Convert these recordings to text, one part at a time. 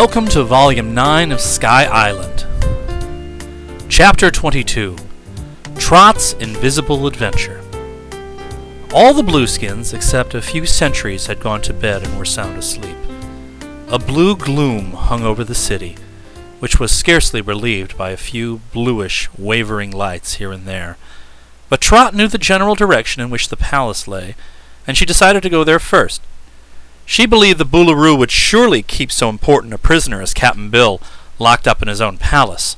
Welcome to Volume 9 of Sky Island. Chapter 22 Trot's Invisible Adventure. All the Blueskins, except a few sentries, had gone to bed and were sound asleep. A blue gloom hung over the city, which was scarcely relieved by a few bluish, wavering lights here and there. But Trot knew the general direction in which the palace lay, and she decided to go there first. She believed the Boolooroo would surely keep so important a prisoner as Cap'n Bill locked up in his own palace.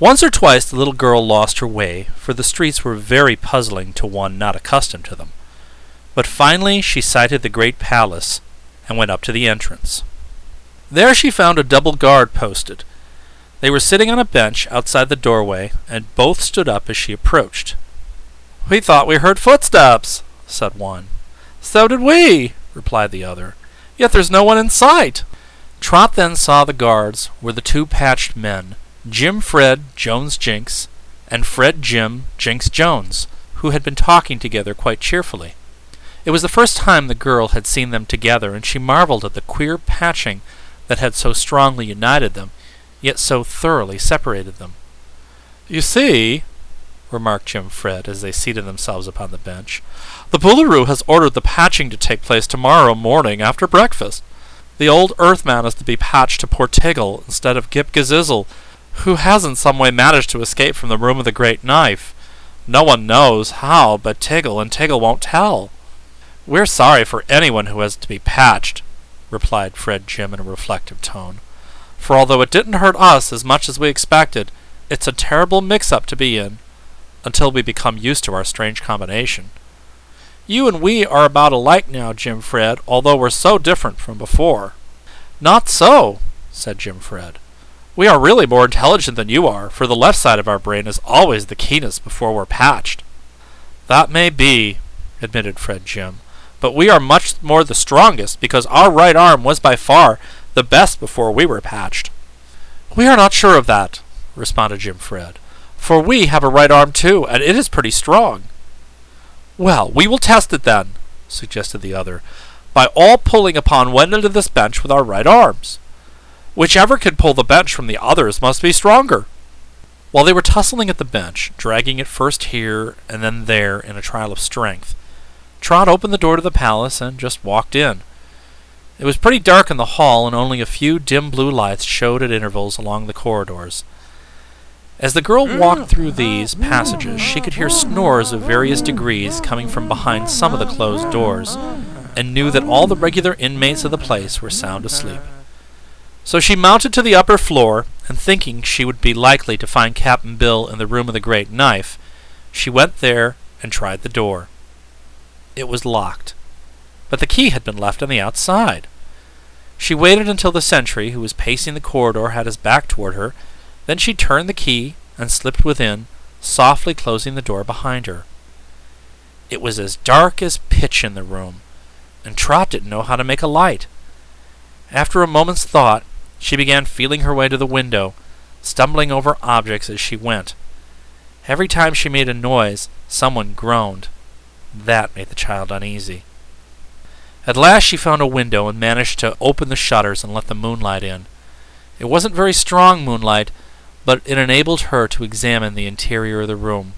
Once or twice the little girl lost her way, for the streets were very puzzling to one not accustomed to them. But finally she sighted the great palace and went up to the entrance. There she found a double guard posted. They were sitting on a bench outside the doorway, and both stood up as she approached. We thought we heard footsteps, said one. So did we, replied the other. Yet there's no one in sight. Trot then saw the guards were the two patched men, Jim Fred Jones Jinks and Fred Jim Jinks Jones, who had been talking together quite cheerfully. It was the first time the girl had seen them together, and she marveled at the queer patching that had so strongly united them, yet so thoroughly separated them. You see, remarked Jim Fred as they seated themselves upon the bench, the Boolooroo has ordered the patching to take place tomorrow morning after breakfast. The old Earthman is to be patched to poor Tiggle instead of Ghip Ghisizzle, who has in some way managed to escape from the room of the great knife. No one knows how but Tiggle, and Tiggle won't tell. We're sorry for anyone who has to be patched, replied Fred Jim in a reflective tone. For although it didn't hurt us as much as we expected, it's a terrible mix-up to be in, until we become used to our strange combination. You and we are about alike now, Jim Fred, although we're so different from before. Not so, said Jim Fred. We are really more intelligent than you are, for the left side of our brain is always the keenest before we're patched. That may be, admitted Fred Jim, but we are much more the strongest, because our right arm was by far the best before we were patched. We are not sure of that, responded Jim Fred, for we have a right arm too, and it is pretty strong. Well, we will test it then, suggested the other, by all pulling upon one end of this bench with our right arms. Whichever can pull the bench from the others must be stronger. While they were tussling at the bench, dragging it first here and then there in a trial of strength, Trot opened the door to the palace and just walked in. It was pretty dark in the hall, and only a few dim blue lights showed at intervals along the corridors. As the girl walked mm. through these passages, she could hear snores of various degrees coming from behind some of the closed doors, and knew that all the regular inmates of the place were sound asleep. So she mounted to the upper floor, and thinking she would be likely to find Cap'n Bill in the room of the great knife, she went there and tried the door. It was locked, but the key had been left on the outside. She waited until the sentry, who was pacing the corridor, had his back toward her, then she turned the key and slipped within, softly closing the door behind her. It was as dark as pitch in the room, and Trot didn't know how to make a light. After a moment's thought, she began feeling her way to the window, stumbling over objects as she went. Every time she made a noise, someone groaned. That made the child uneasy. At last she found a window and managed to open the shutters and let the moonlight in. It wasn't very strong moonlight, but it enabled her to examine the interior of the room.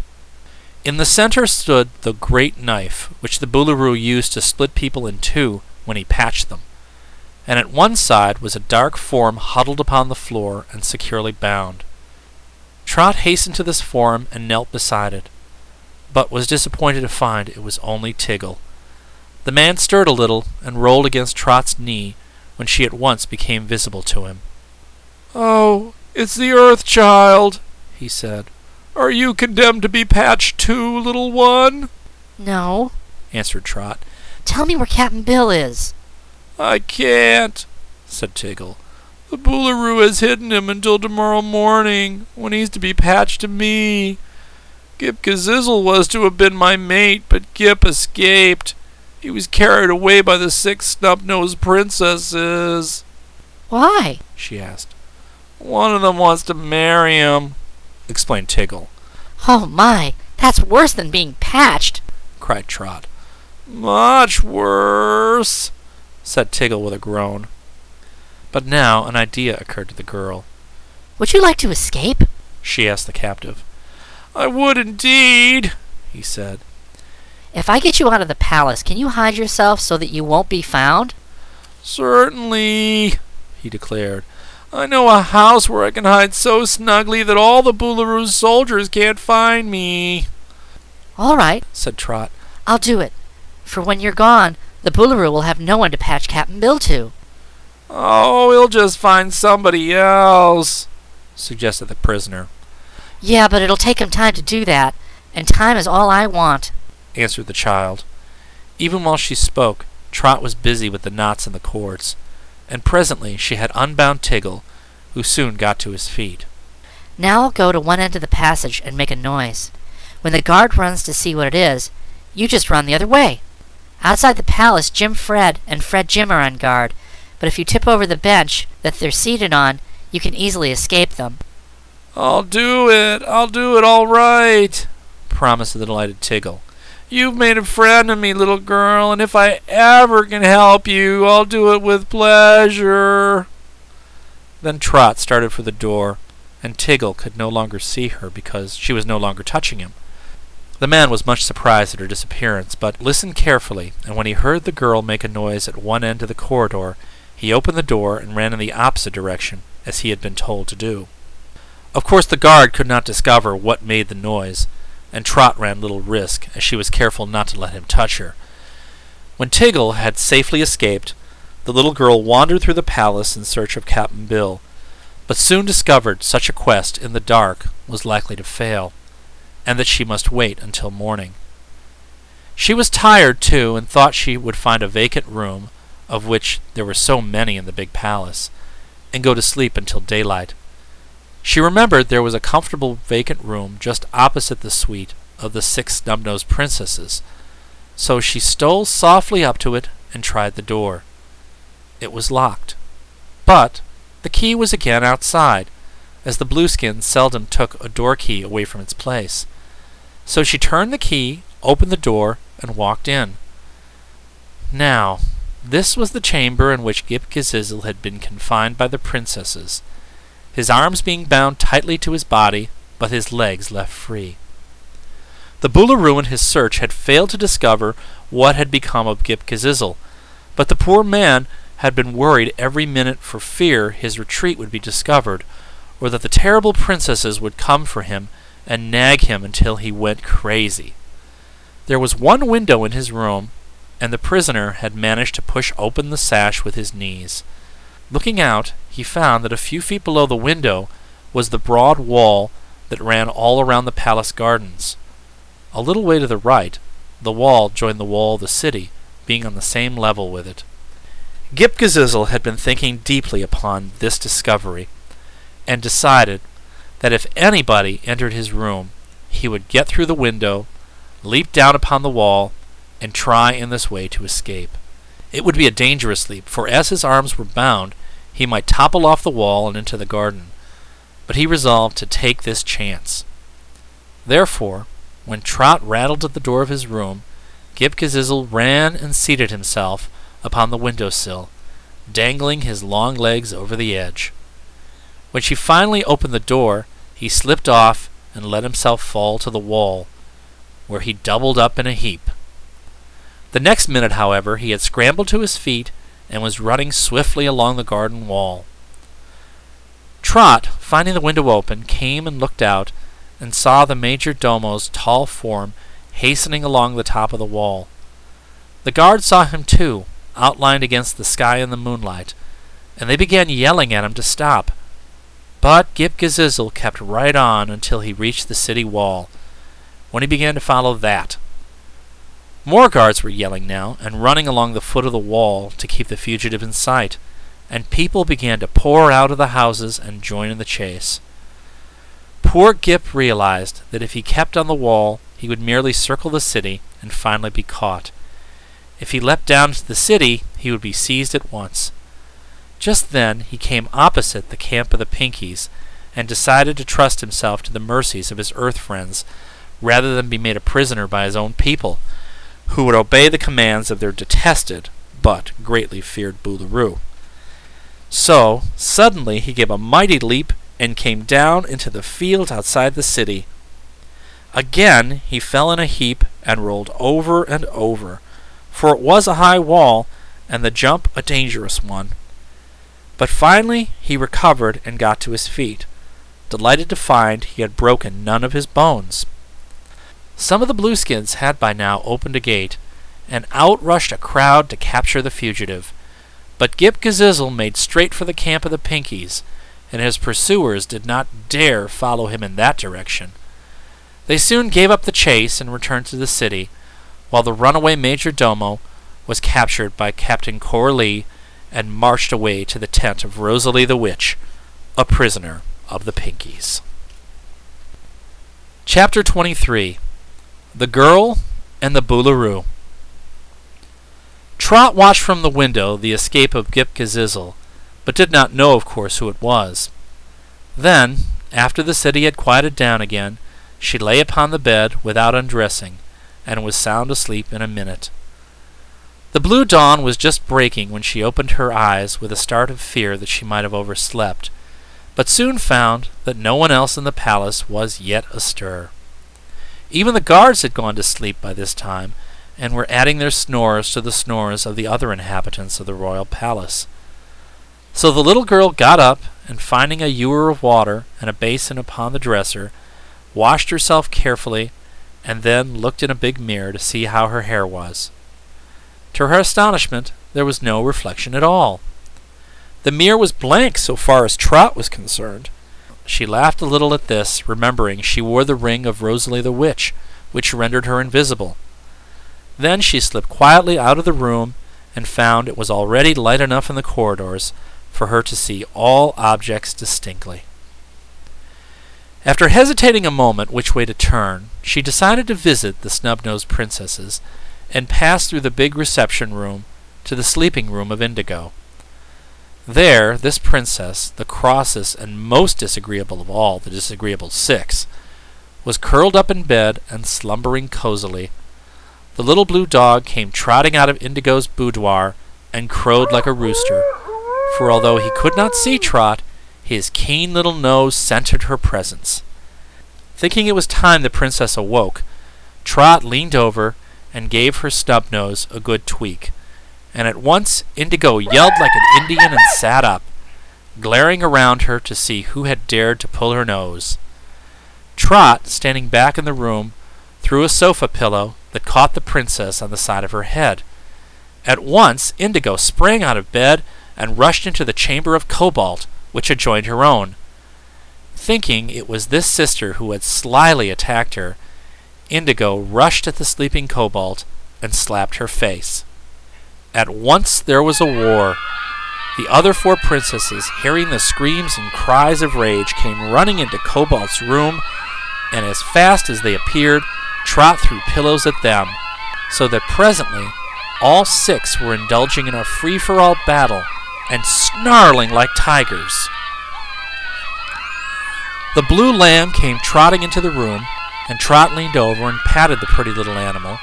In the center stood the great knife, which the Boolooroo used to split people in two when he patched them, and at one side was a dark form huddled upon the floor and securely bound. Trot hastened to this form and knelt beside it, but was disappointed to find it was only Tiggle. The man stirred a little and rolled against Trot's knee when she at once became visible to him. Oh, it's the Earth Child, he said. Are you condemned to be patched too, little one? No, answered Trot. Tell me where Cap'n Bill is. I can't, said Tiggle. The Boolooroo has hidden him until tomorrow morning, when he's to be patched to me. Ghip Ghisizzle was to have been my mate, but Ghip escaped. He was carried away by the six snub-nosed princesses. Why? she asked. One of them wants to marry him, explained Tiggle. Oh my, that's worse than being patched, cried Trot. Much worse, said Tiggle with a groan. But now an idea occurred to the girl. Would you like to escape? She asked the captive. I would indeed, he said. If I get you out of the palace, can you hide yourself so that you won't be found? Certainly, he declared. I know a house where I can hide so snugly that all the Boolooroo's soldiers can't find me. All right, said Trot. I'll do it. For when you're gone, the Boolooroo will have no one to patch Cap'n Bill to. Oh, he'll just find somebody else, suggested the prisoner. Yeah, but it'll take him time to do that, and time is all I want, answered the child. Even while she spoke, Trot was busy with the knots in the cords, and presently she had unbound Tiggle, who soon got to his feet. Now I'll go to one end of the passage and make a noise. When the guard runs to see what it is, you just run the other way. Outside the palace, Jim Fred and Fred Jim are on guard, but if you tip over the bench that they're seated on, you can easily escape them. I'll do it. I'll do it all right, promised the delighted Tiggle. You've made a friend of me, little girl, and if I ever can help you, I'll do it with pleasure. Then Trot started for the door, and Tiggle could no longer see her because she was no longer touching him. The man was much surprised at her disappearance, but listened carefully, and when he heard the girl make a noise at one end of the corridor, he opened the door and ran in the opposite direction, as he had been told to do. Of course, the guard could not discover what made the noise, and Trot ran little risk, as she was careful not to let him touch her. When Tiggle had safely escaped, the little girl wandered through the palace in search of Cap'n Bill, but soon discovered such a quest in the dark was likely to fail, and that she must wait until morning. She was tired, too, and thought she would find a vacant room, of which there were so many in the big palace, and go to sleep until daylight. She remembered there was a comfortable vacant room just opposite the suite of the six snub-nosed princesses, so she stole softly up to it and tried the door. It was locked, but the key was again outside, as the Blueskins seldom took a door key away from its place. So she turned the key, opened the door, and walked in. Now, this was the chamber in which Ghip Ghisizzle had been confined by the princesses his arms being bound tightly to his body, but his legs left free. The Boolooroo in his search had failed to discover what had become of Ghip Ghisizzle, but the poor man had been worried every minute for fear his retreat would be discovered, or that the terrible princesses would come for him and nag him until he went crazy. There was one window in his room, and the prisoner had managed to push open the sash with his knees. Looking out, he found that a few feet below the window was the broad wall that ran all around the palace gardens. A little way to the right, the wall joined the wall of the city, being on the same level with it. Ghip Ghisizzle had been thinking deeply upon this discovery, and decided that if anybody entered his room, he would get through the window, leap down upon the wall, and try in this way to escape. It would be a dangerous leap, for as his arms were bound, he might topple off the wall and into the garden, but he resolved to take this chance. Therefore, when Trot rattled at the door of his room, Ghip Ghisizzle ran and seated himself upon the window sill, dangling his long legs over the edge. When she finally opened the door, he slipped off and let himself fall to the wall, where he doubled up in a heap. The next minute, however, he had scrambled to his feet and was running swiftly along the garden wall. Trot, finding the window open, came and looked out, and saw the major domo's tall form hastening along the top of the wall. The guards saw him too, outlined against the sky in the moonlight, and they began yelling at him to stop. But Ghip Ghisizzle kept right on until he reached the city wall, when he began to follow that. More guards were yelling now and running along the foot of the wall to keep the fugitive in sight, and people began to pour out of the houses and join in the chase. Poor Ghip realized that if he kept on the wall, he would merely circle the city and finally be caught. If he leapt down into the city, he would be seized at once. Just then he came opposite the camp of the Pinkies, and decided to trust himself to the mercies of his Earth friends rather than be made a prisoner by his own people who would obey the commands of their detested but greatly feared Boolooroo. So, suddenly he gave a mighty leap and came down into the field outside the city. Again he fell in a heap and rolled over and over, for it was a high wall, and the jump a dangerous one. But finally he recovered and got to his feet, delighted to find he had broken none of his bones. Some of the Blueskins had by now opened a gate, and out rushed a crowd to capture the fugitive. But Ghip Ghisizzle made straight for the camp of the Pinkies, and his pursuers did not dare follow him in that direction. They soon gave up the chase and returned to the city, while the runaway major domo was captured by Captain Coralie and marched away to the tent of Rosalie the Witch, a prisoner of the Pinkies. Chapter 23 The Girl and the Boolooroo Trot watched from the window the escape of Ghip Ghisizzle, but did not know, of course, who it was. Then, after the city had quieted down again, she lay upon the bed without undressing, and was sound asleep in a minute. The blue dawn was just breaking when she opened her eyes with a start of fear that she might have overslept, but soon found that no one else in the palace was yet astir. Even the guards had gone to sleep by this time, and were adding their snores to the snores of the other inhabitants of the royal palace. So the little girl got up, and finding a ewer of water and a basin upon the dresser, washed herself carefully, and then looked in a big mirror to see how her hair was. To her astonishment, there was no reflection at all. The mirror was blank so far as Trot was concerned. She laughed a little at this, remembering she wore the ring of Rosalie the Witch, which rendered her invisible. Then she slipped quietly out of the room and found it was already light enough in the corridors for her to see all objects distinctly. After hesitating a moment which way to turn, she decided to visit the snub-nosed princesses and passed through the big reception room to the sleeping room of Indigo. There, this princess, the crossest and most disagreeable of all the disagreeable six, was curled up in bed and slumbering cozily. The little blue dog came trotting out of Indigo's boudoir and crowed like a rooster, for although he could not see Trot, his keen little nose scented her presence. Thinking it was time the princess awoke, Trot leaned over and gave her stub nose a good tweak, and at once Indigo yelled like an Indian and sat up, glaring around her to see who had dared to pull her nose. Trot, standing back in the room, threw a sofa pillow that caught the princess on the side of her head. At once Indigo sprang out of bed and rushed into the chamber of Cobalt, which adjoined her own. Thinking it was this sister who had slyly attacked her, Indigo rushed at the sleeping Cobalt and slapped her face. At once there was a war. The other four princesses, hearing the screams and cries of rage, came running into Cobalt's room, and as fast as they appeared, Trot threw pillows at them, so that presently all six were indulging in a free for all battle and snarling like tigers. The blue lamb came trotting into the room, and Trot leaned over and patted the pretty little animal,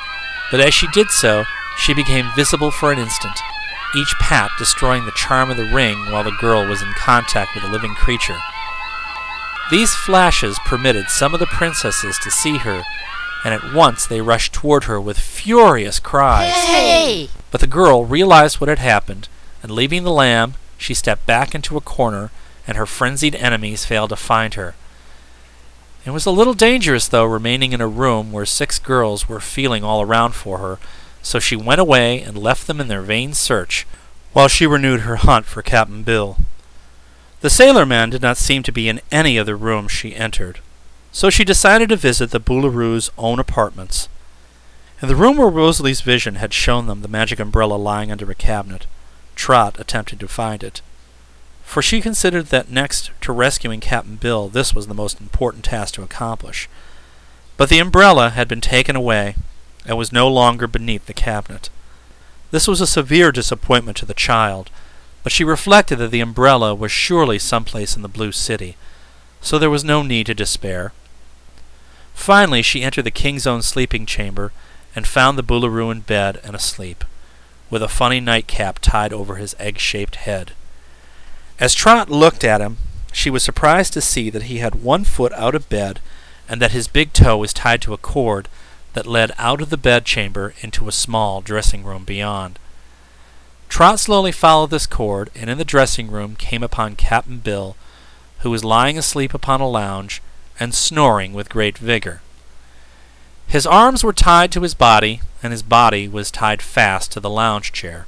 but as she did so, she became visible for an instant, each pat destroying the charm of the ring while the girl was in contact with a living creature. These flashes permitted some of the princesses to see her, and at once they rushed toward her with furious cries. Hey! But the girl realized what had happened and leaving the lamb, she stepped back into a corner, and her frenzied enemies failed to find her. It was a little dangerous, though, remaining in a room where six girls were feeling all around for her, so she went away and left them in their vain search, while she renewed her hunt for Cap'n Bill. The sailor man did not seem to be in any of the rooms she entered, so she decided to visit the Boolooroo's own apartments. In the room where Rosalie's vision had shown them the magic umbrella lying under a cabinet, Trot attempted to find it. For she considered that next to rescuing Cap'n Bill, this was the most important task to accomplish. But the umbrella had been taken away, and was no longer beneath the cabinet. This was a severe disappointment to the child, but she reflected that the umbrella was surely someplace in the Blue City, so there was no need to despair. Finally, she entered the king's own sleeping chamber, and found the Boolooroo in bed and asleep with a funny nightcap tied over his egg shaped head. As Trot looked at him, she was surprised to see that he had one foot out of bed and that his big toe was tied to a cord that led out of the bedchamber into a small dressing room beyond. Trot slowly followed this cord and in the dressing room came upon Cap'n Bill, who was lying asleep upon a lounge and snoring with great vigor. His arms were tied to his body, and his body was tied fast to the lounge chair.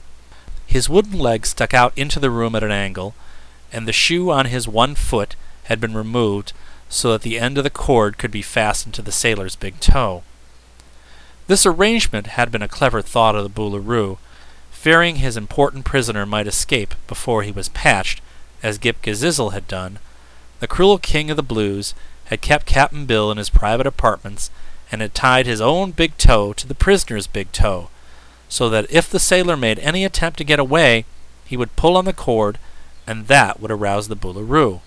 His wooden leg stuck out into the room at an angle, and the shoe on his one foot had been removed so that the end of the cord could be fastened to the sailor's big toe. This arrangement had been a clever thought of the Boolooroo, fearing his important prisoner might escape before he was patched, as Ghip Ghisizzle had done. The cruel king of the blues had kept Cap'n Bill in his private apartments and had tied his own big toe to the prisoner's big toe, so that if the sailor made any attempt to get away, he would pull on the cord, and that would arouse the Boolooroo.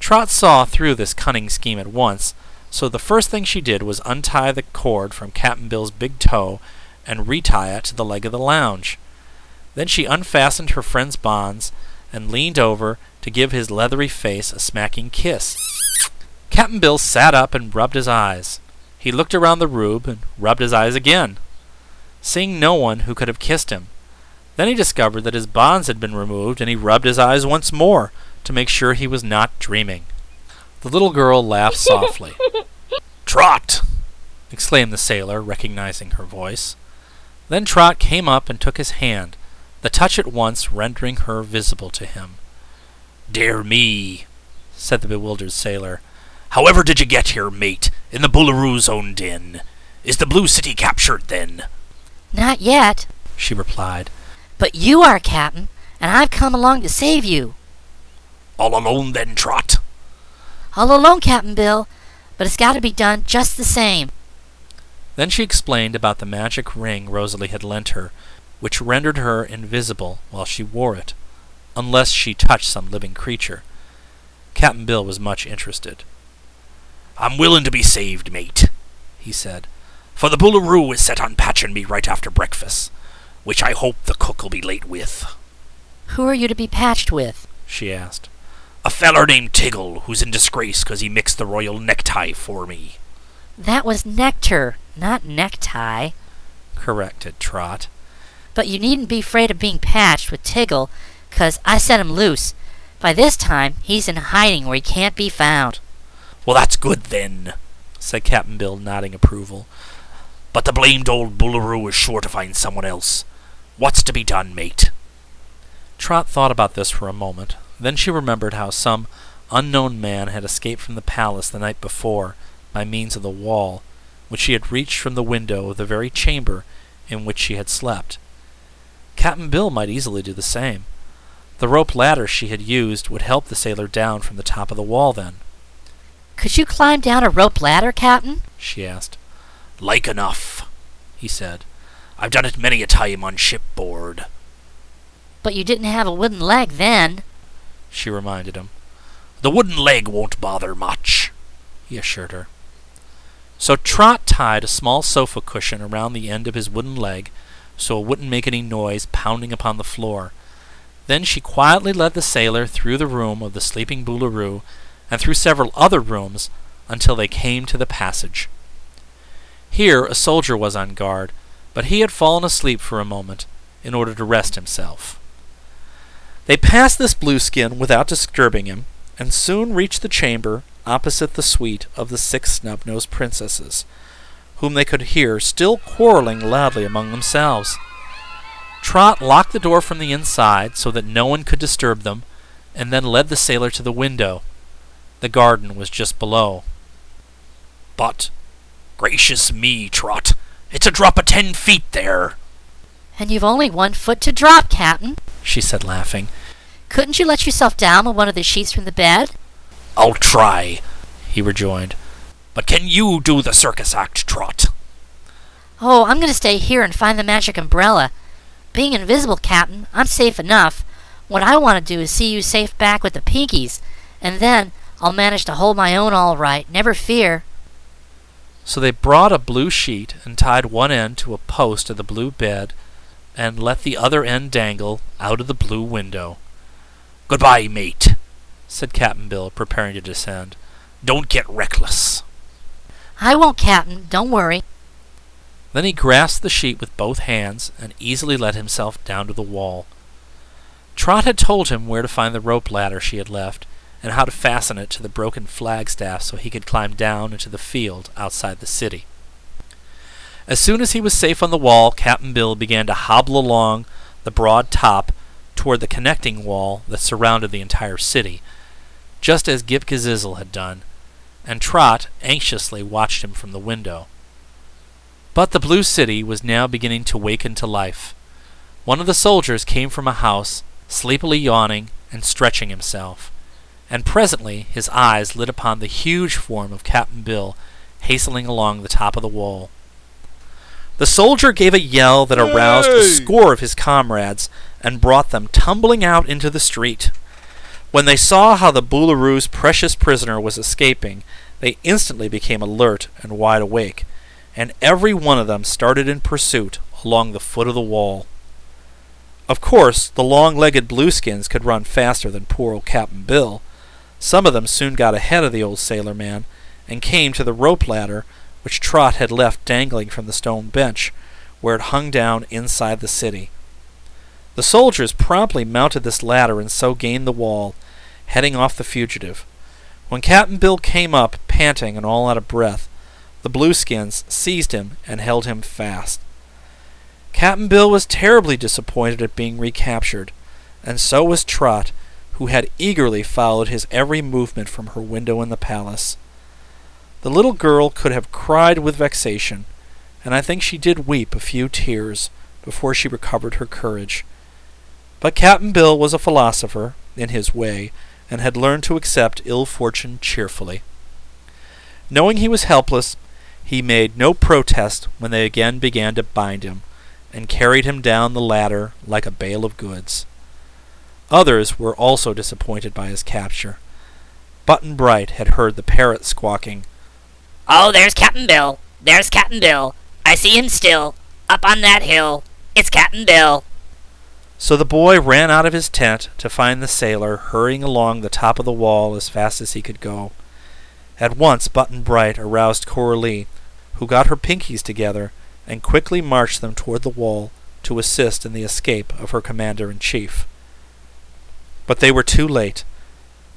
Trot saw through this cunning scheme at once, so the first thing she did was untie the cord from Cap'n Bill's big toe and retie it to the leg of the lounge. Then she unfastened her friend's bonds and leaned over to give his leathery face a smacking kiss. Cap'n Bill sat up and rubbed his eyes. He looked around the room and rubbed his eyes again, seeing no one who could have kissed him. Then he discovered that his bonds had been removed, and he rubbed his eyes once more to make sure he was not dreaming. The little girl laughed softly. Trot! exclaimed the sailor, recognizing her voice. Then Trot came up and took his hand, the touch at once rendering her visible to him. Dear me, said the bewildered sailor. However did you get here, mate, in the Boolooroo's own den? Is the Blue City captured, then? Not yet, she replied. But you are, Captain, and I've come along to save you. All alone, then, Trot? All alone, Cap'n Bill, but it's got to be done just the same. Then she explained about the magic ring Rosalie had lent her, which rendered her invisible while she wore it, unless she touched some living creature. Cap'n Bill was much interested. I'm willin' to be saved, mate, he said, for the Boolooroo is set on patchin' me right after breakfast, which I hope the cook'll be late with. Who are you to be patched with? she asked. A feller named Tiggle, who's in disgrace 'cause he mixed the royal necktie for me. That was nectar, not necktie, corrected Trot. But you needn't be afraid of being patched with Tiggle, 'cause I set him loose. By this time, he's in hiding where he can't be found. Well, that's good then, said Cap'n Bill, nodding approval. But the blamed old Boolooroo is sure to find someone else. What's to be done, mate? Trot thought about this for a moment. Then she remembered how some unknown man had escaped from the palace the night before by means of the wall, which she had reached from the window of the very chamber in which she had slept. Cap'n Bill might easily do the same. The rope ladder she had used would help the sailor down from the top of the wall then. Could you climb down a rope ladder, Captain? she asked. Like enough, he said. I've done it many a time on shipboard. But you didn't have a wooden leg then, she reminded him. The wooden leg won't bother much, he assured her. So Trot tied a small sofa cushion around the end of his wooden leg so it wouldn't make any noise pounding upon the floor. Then she quietly led the sailor through the room of the sleeping Boolooroo and through several other rooms until they came to the passage. Here a soldier was on guard, but he had fallen asleep for a moment in order to rest himself. They passed this blueskin without disturbing him, and soon reached the chamber opposite the suite of the six snub-nosed princesses, whom they could hear still quarreling loudly among themselves. Trot locked the door from the inside so that no one could disturb them, and then led the sailor to the window. The garden was just below. But, gracious me, Trot, it's a drop of ten feet there. And you've only one foot to drop, Captain, she said, laughing. Couldn't you let yourself down on one of the sheets from the bed? I'll try, he rejoined. But can you do the circus act, Trot? Oh, I'm going to stay here and find the magic umbrella. Being invisible, Captain, I'm safe enough. What I want to do is see you safe back with the Pinkies, and then I'll manage to hold my own all right, never fear. So they brought a blue sheet and tied one end to a post of the blue bed and let the other end dangle out of the blue window. Goodbye, mate, said Captain Bill, preparing to descend. Don't get reckless. I won't, Captain. Don't worry. Then he grasped the sheet with both hands and easily let himself down to the wall. Trot had told him where to find the rope ladder she had left, and how to fasten it to the broken flagstaff so he could climb down into the field outside the city. As soon as he was safe on the wall, Captain Bill began to hobble along the broad top toward the connecting wall that surrounded the entire city, just as Ghip Ghisizzle had done, and Trot anxiously watched him from the window. But the Blue City was now beginning to waken to life. One of the soldiers came from a house, sleepily yawning and stretching himself, and presently his eyes lit upon the huge form of Captain Bill hastening along the top of the wall. The soldier gave a yell that aroused a score of his comrades and brought them tumbling out into the street. When they saw how the Boolooroo's precious prisoner was escaping, they instantly became alert and wide awake, and every one of them started in pursuit along the foot of the wall. Of course, the long-legged blueskins could run faster than poor old Captain Bill. Some of them soon got ahead of the old sailor man and came to the rope ladder which Trot had left dangling from the stone bench, where it hung down inside the city. The soldiers promptly mounted this ladder and so gained the wall, heading off the fugitive. When Captain Bill came up, panting and all out of breath, the Blueskins seized him and held him fast. Captain Bill was terribly disappointed at being recaptured, and so was Trot, who had eagerly followed his every movement from her window in the palace. The little girl could have cried with vexation, and I think she did weep a few tears before she recovered her courage. But Captain Bill was a philosopher, in his way, and had learned to accept ill fortune cheerfully. Knowing he was helpless, he made no protest when they again began to bind him, and carried him down the ladder like a bale of goods. Others were also disappointed by his capture. Button Bright had heard the parrot squawking, Oh, there's Captain Bill. There's Captain Bill. I see him still. Up on that hill. It's Captain Bill. So the boy ran out of his tent to find the sailor hurrying along the top of the wall as fast as he could go. At once Button Bright aroused Coralie, who got her pinkies together and quickly marched them toward the wall to assist in the escape of her commander in chief. But they were too late.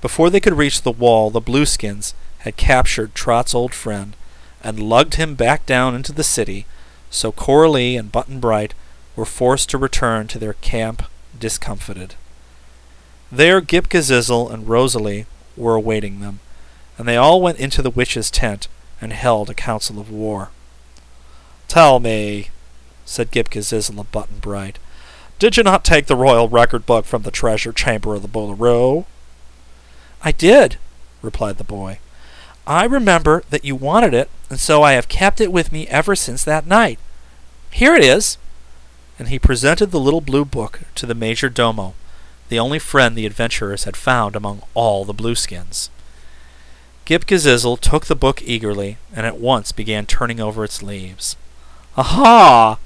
Before they could reach the wall, the Blueskins had captured Trot's old friend and lugged him back down into the city, so Coralie and Button Bright were forced to return to their camp discomfited. There Ghip Ghisizzle and Rosalie were awaiting them, and they all went into the witch's tent and held a council of war. Tell me, said Ghip Ghisizzle of Button Bright, did you not take the royal record book from the treasure chamber of the Boolooroo? I did, replied the boy. I remember that you wanted it, and so I have kept it with me ever since that night. Here it is. And he presented the little blue book to the major domo, the only friend the adventurers had found among all the blueskins. Ghip Ghisizzle took the book eagerly, and at once began turning over its leaves. Aha!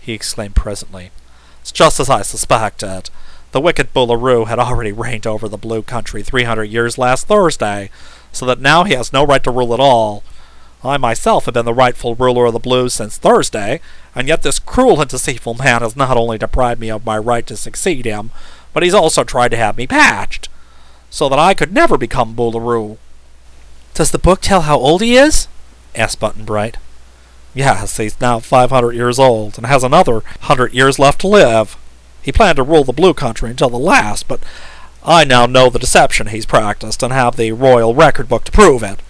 he exclaimed presently. It's just as I suspected. The wicked Boolooroo had already reigned over the Blue Country three hundred years last Thursday, so that now he has no right to rule at all. I myself have been the rightful ruler of the Blues since Thursday, and yet this cruel and deceitful man has not only deprived me of my right to succeed him, but he's also tried to have me patched, so that I could never become Boolooroo. Does the book tell how old he is? asked Button Bright. Yes, he's now five hundred years old, and has another hundred years left to live. He planned to rule the Blue Country until the last, but I now know the deception he's practiced, and have the royal record book to prove it.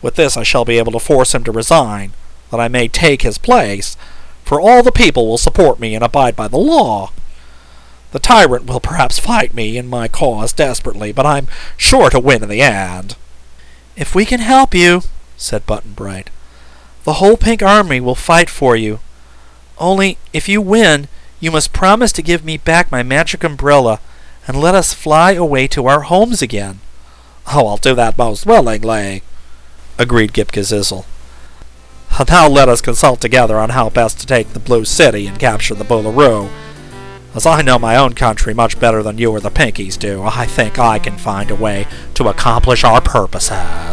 With this I shall be able to force him to resign, that I may take his place, for all the people will support me and abide by the law. The tyrant will perhaps fight me in my cause desperately, but I'm sure to win in the end. If we can help you, said Button Bright, the whole pink army will fight for you. Only, if you win, you must promise to give me back my magic umbrella and let us fly away to our homes again. Oh, I'll do that most willingly, agreed Ghip Ghisizzle. Now let us consult together on how best to take the Blue City and capture the Boolooroo. As I know my own country much better than you or the Pinkies do, I think I can find a way to accomplish our purposes.